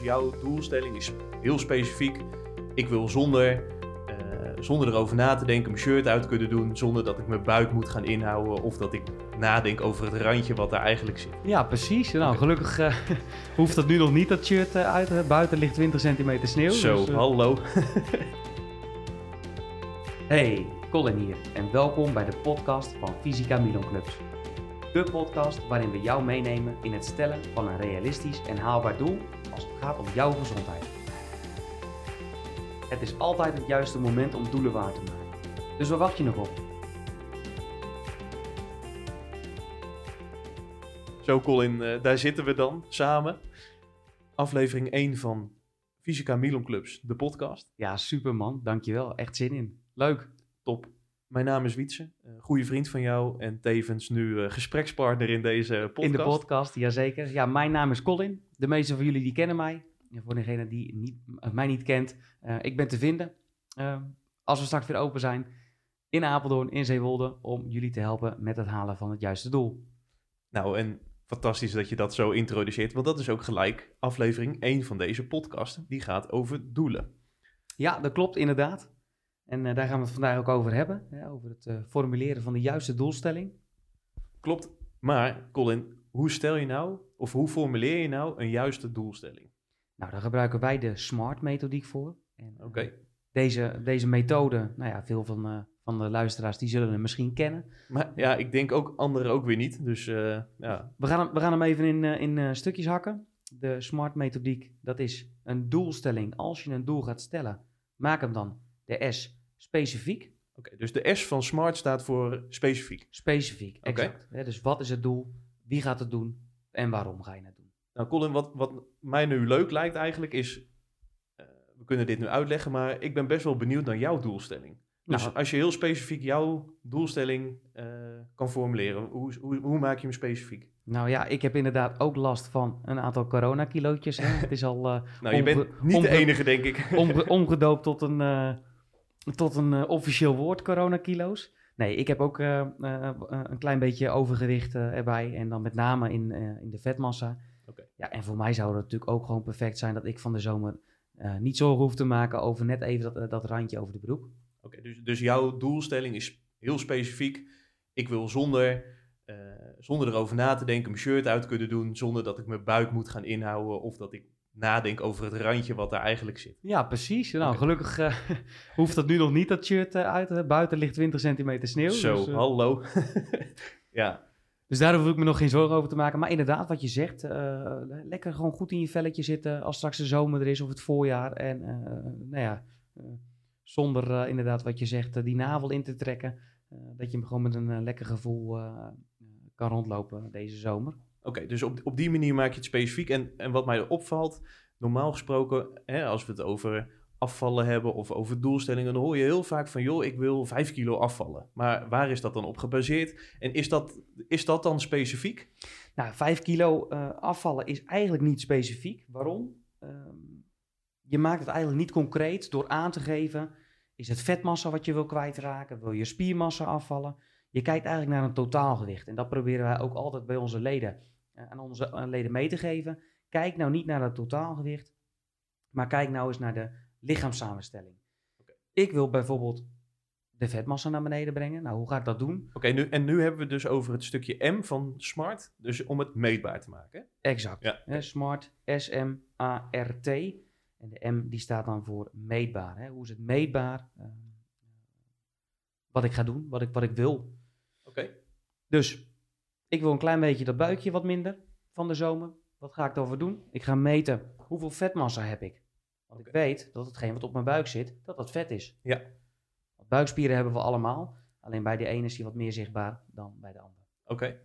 Dus jouw doelstelling is heel specifiek. Ik wil zonder, eh, zonder erover na te denken mijn shirt uit kunnen doen. Zonder dat ik mijn buik moet gaan inhouden. Of dat ik nadenk over het randje wat daar eigenlijk zit. Ja, precies. Nou, gelukkig eh, hoeft dat nu nog niet, dat shirt eh, uit. Buiten ligt 20 centimeter sneeuw. Zo, dus, hallo. Hey, Colin hier en welkom bij de podcast van Fysica Milan Clubs. De podcast waarin we jou meenemen in het stellen van een realistisch en haalbaar doel als het gaat om jouw gezondheid. Het is altijd het juiste moment om doelen waar te maken. Dus waar wacht je nog op? Zo Colin, eh, daar zitten we dan samen. Aflevering 1 van Fysica Milan Clubs, de podcast. Ja, super man. Dankjewel. Echt zin in. Leuk. Top. Mijn naam is Wietse, een goede vriend van jou en tevens nu eh, gesprekspartner in deze podcast. In de podcast, jazeker. Ja, mijn naam is Colin. De meeste van jullie die kennen mij. En voor degene die niet, eh, mij niet kent, eh, ik ben te vinden. eh, als we straks weer open zijn in Apeldoorn, in Zeewolde, om jullie te helpen met het halen van het juiste doel. Nou, en fantastisch dat je dat zo introduceert, want dat is ook gelijk aflevering 1 van deze podcast. Die gaat over doelen. Ja, dat klopt inderdaad. En eh, daar gaan we het vandaag ook over hebben. Hè, over het eh, formuleren van de juiste doelstelling. Klopt. Maar Colin, hoe stel je nou, of hoe formuleer je nou een juiste doelstelling? Nou, daar gebruiken wij de SMART-methodiek voor. Eh, Oké. deze, deze methode, nou ja, veel van, eh, van de luisteraars die zullen hem misschien kennen. Maar ja, ik denk ook anderen ook weer niet. Dus ja, We gaan hem, we gaan hem even in, in stukjes hakken. De SMART-methodiek, dat is een doelstelling. Als je een doel gaat stellen, maak hem dan de S specifiek. oké. Dus de S van SMART staat voor specifiek. Specifiek, exact. Dus wat is het doel? Wie gaat het doen? En waarom ga je het doen? Nou, Colin, wat, wat mij nu leuk lijkt eigenlijk is. eh, we kunnen dit nu uitleggen, maar ik ben best wel benieuwd naar jouw doelstelling. Dus Nou, als je heel specifiek jouw doelstelling eh, kan formuleren, hoe, hoe, hoe maak je hem specifiek? nou ja, ik heb inderdaad ook last van een aantal coronakilootjes. hè. Het is al eh, Nou, je bent niet de enige, denk ik. omge- omgedoopt tot een, tot een eh, officieel woord, coronakilo's. Nee, ik heb ook eh, eh, een klein beetje overgewicht erbij. En dan met name in, in de vetmassa. Ja, en voor mij zou het natuurlijk ook gewoon perfect zijn dat ik van de zomer niet zorgen hoef te maken over net even dat, dat randje over de broek. Oké, dus, dus jouw doelstelling is heel specifiek. Ik wil zonder, zonder erover na te denken mijn shirt uit kunnen doen, zonder dat ik mijn buik moet gaan inhouden of dat ik nadenk over het randje wat daar eigenlijk zit. Ja, precies. Nou, gelukkig eh, hoeft dat nu nog niet, dat shirt eh, uit. Buiten ligt 20 centimeter sneeuw. Zo, dus, eh, hallo. ja, Dus daar hoef ik me nog geen zorgen over te maken. Maar inderdaad, wat je zegt, lekker gewoon goed in je velletje zitten als straks de zomer er is of het voorjaar. En nou ja, zonder inderdaad wat je zegt, die navel in te trekken. dat je gewoon met een lekker gevoel kan rondlopen deze zomer. Oké. dus op, op die manier maak je het specifiek. En, en wat mij opvalt, normaal gesproken, hè, als we het over afvallen hebben of over doelstellingen, dan hoor je heel vaak van, joh, ik wil 5 kilo afvallen. Maar waar is dat dan op gebaseerd? En is dat, is dat dan specifiek? Nou, 5 kilo eh, afvallen is eigenlijk niet specifiek. Waarom? Ehm, je maakt het eigenlijk niet concreet door aan te geven: is het vetmassa wat je wil kwijtraken? Wil je spiermassa afvallen? Je kijkt eigenlijk naar een totaalgewicht. En dat proberen wij ook altijd bij onze leden eh, aan onze eh, leden mee te geven. Kijk nou niet naar het totaalgewicht, maar kijk nou eens naar de lichaamssamenstelling. Ik wil bijvoorbeeld de vetmassa naar beneden brengen. Nou, hoe ga ik dat doen? Oké, nu, en nu hebben we dus over het stukje M van SMART, dus om het meetbaar te maken. Exact. Ja, smart, S-M-A-R-T. En de M die staat dan voor meetbaar. Hè. Hoe is het meetbaar? eh, wat ik ga doen, wat ik, wat ik wil. Dus ik wil een klein beetje dat buikje wat minder van de zomer. Wat ga ik daarvoor doen? Ik ga meten hoeveel vetmassa heb ik. Want ik weet dat hetgeen wat op mijn buik zit, dat dat vet is. Ja. Want buikspieren hebben we allemaal. Alleen bij de ene is die wat meer zichtbaar dan bij de andere. oké.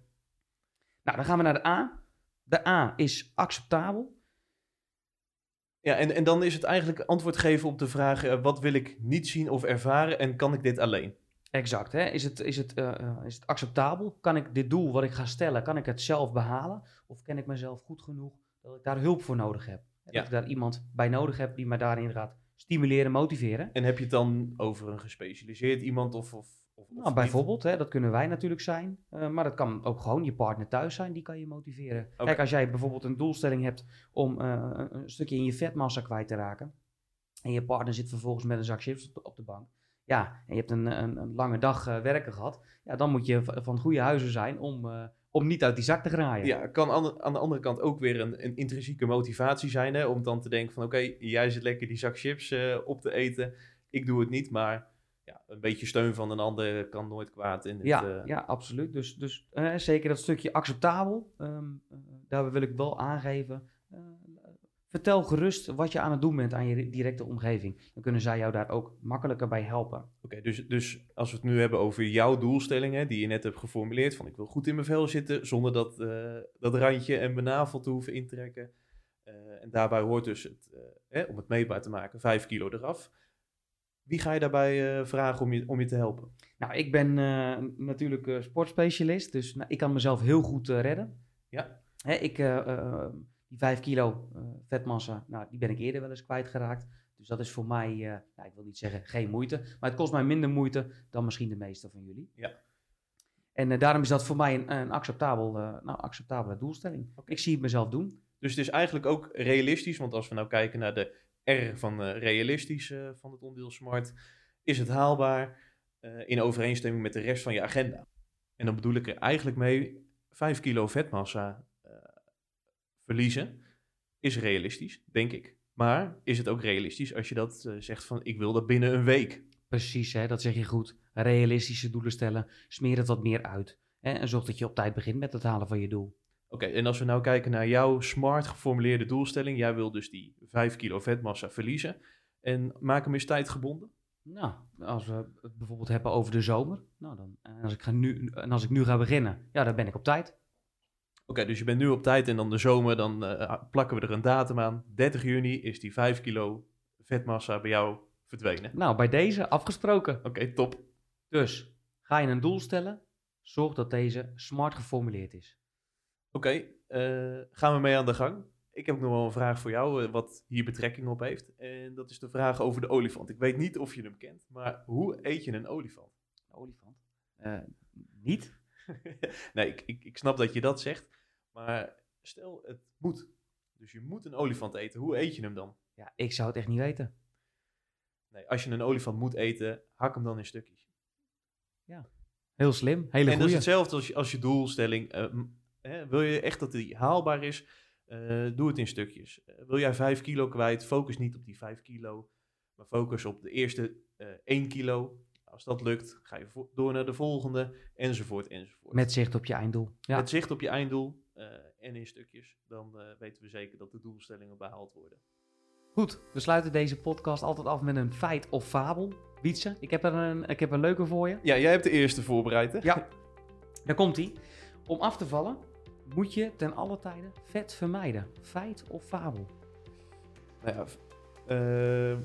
Nou, dan gaan we naar de A. De A is acceptabel. Ja, en, en dan is het eigenlijk antwoord geven op de vraag, eh, wat wil ik niet zien of ervaren en kan ik dit alleen? Exact. Hè? Is, het, is, het, eh, eh, is het acceptabel? Kan ik dit doel wat ik ga stellen, kan ik het zelf behalen? Of ken ik mezelf goed genoeg dat ik daar hulp voor nodig heb? Dat Ja. ik daar iemand bij nodig heb die mij daarin gaat stimuleren, motiveren. En heb je het dan over een gespecialiseerd iemand of, of Of, Nou, bijvoorbeeld, hè, dat kunnen wij natuurlijk zijn. Eh, maar dat kan ook gewoon je partner thuis zijn, die kan je motiveren. Kijk, als jij bijvoorbeeld een doelstelling hebt om een, stukje in je vetmassa kwijt te raken. En je partner zit vervolgens met een zak chips op de bank. Ja, en je hebt een, een, een lange dag eh, werken gehad. Ja, dan moet je van goede huizen zijn om, eh, om niet uit die zak te graaien. Ja, kan aan, aan de andere kant ook weer een, een intrinsieke motivatie zijn. Hè, om dan te denken van oké, jij zit lekker die zak chips eh, op te eten. Ik doe het niet, maar ja, een beetje steun van een ander kan nooit kwaad. In het, Ja, ja, absoluut. Dus, dus zeker dat stukje acceptabel, ehm, eh, daar wil ik wel aangeven. Vertel gerust wat je aan het doen bent aan je directe omgeving. Dan kunnen zij jou daar ook makkelijker bij helpen. Oké, dus, dus als we het nu hebben over jouw doelstellingen die je net hebt geformuleerd. Van ik wil goed in mijn vel zitten zonder dat, eh, dat randje en mijn navel te hoeven intrekken. Eh, en daarbij hoort dus, het, eh, om het meetbaar te maken, 5 kilo eraf. Wie ga je daarbij vragen om je, om je te helpen? Nou, ik ben natuurlijk sportspecialist, dus nou, ik kan mezelf heel goed redden. Ja. Hè, ik, die 5 kilo eh, vetmassa, nou, die ben ik eerder wel eens kwijtgeraakt. Dus dat is voor mij, eh, nou, ik wil niet zeggen geen moeite, maar het kost mij minder moeite dan misschien de meeste van jullie. Ja. En eh, daarom is dat voor mij een, een acceptabel, nou, acceptabele doelstelling. Ik zie het mezelf doen. Dus het is eigenlijk ook realistisch, want als we nou kijken naar de R van realistisch van het onderdeel smart, is het haalbaar in overeenstemming met de rest van je agenda. En dan bedoel ik er eigenlijk mee 5 kilo vetmassa verliezen is realistisch, denk ik. Maar is het ook realistisch als je dat eh, zegt van ik wil dat binnen een week? Precies, hè, dat zeg je goed. Realistische doelen stellen, smeer het wat meer uit. Hè, en zorg dat je op tijd begint met het halen van je doel. Oké, en als we nou kijken naar jouw smart geformuleerde doelstelling, jij wil dus die 5 kilo vetmassa verliezen en maak hem eens tijdgebonden. Nou, als we het bijvoorbeeld hebben over de zomer. Nou, dan, en als ik, ga nu, en als ik nu ga beginnen, ja, dan ben ik op tijd. Oké, dus je bent nu op tijd en dan de zomer, dan eh, plakken we er een datum aan. 30 juni is die 5 kilo vetmassa bij jou verdwenen. Nou, bij deze afgesproken. Oké, top. Dus, ga je een doel stellen, zorg dat deze smart geformuleerd is. Oké, eh, gaan we mee aan de gang. Ik heb nog wel een vraag voor jou, eh, wat hier betrekking op heeft. En dat is de vraag over de olifant. Ik weet niet of je hem kent, maar hoe eet je een olifant? Een olifant? Eh, niet? nee, ik, ik, ik snap dat je dat zegt, maar stel het moet. Dus je moet een olifant eten. Hoe eet je hem dan? Ja, ik zou het echt niet weten. Nee, als je een olifant moet eten, hak hem dan in stukjes. Heel slim, hele en dat is hetzelfde als je, als je doelstelling. eh, hè, wil je echt dat die haalbaar is, eh, doe het in stukjes. Eh, wil jij 5 kilo kwijt, focus niet op die 5 kilo, maar focus op de eerste eh 1 kilo. Als dat lukt, ga je door naar de volgende, enzovoort, enzovoort. Met zicht op je einddoel. Ja, Met zicht op je einddoel eh, en in stukjes, dan eh, weten we zeker dat de doelstellingen behaald worden. goed. We sluiten deze podcast altijd af met een feit of fabel. Wietse, ik heb er een, ik heb een leuke voor je. Ja, jij hebt de eerste voorbereid, hè? Ja, daar komt ie. Om af te vallen moet je ten alle tijden vet vermijden. Feit of fabel? Nou ja, eh,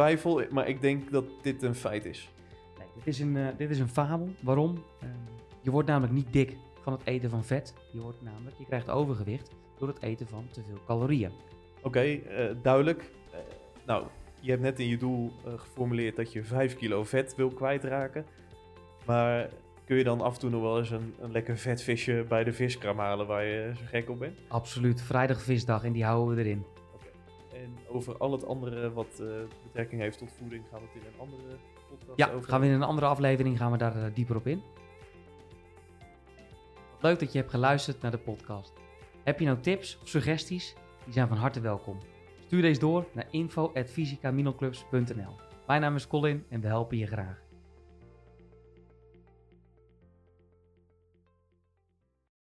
twijfel, maar ik denk dat dit een feit is. Nee, dit is een, eh, dit is een fabel. Waarom? Ehm, je wordt namelijk niet dik van het eten van vet. Je wordt namelijk, je krijgt overgewicht door het eten van te veel calorieën. Oké, eh, duidelijk. Eh, nou, je hebt net in je doel geformuleerd dat je 5 kilo vet wil kwijtraken. Maar kun je dan af en toe nog wel eens een, een lekker vet visje bij de viskram halen waar je zo gek op bent? Absoluut, vrijdag visdag en die houden we erin. Over al het andere wat eh, betrekking heeft tot voeding gaan we het in een andere podcast Ja, over gaan we in een andere aflevering gaan we daar eh, dieper op in. Leuk dat je hebt geluisterd naar de podcast. Heb je nou tips of suggesties? Die zijn van harte welkom. Stuur deze door naar info.fysicaminoclubs.nl Mijn naam is Colin en we helpen je graag.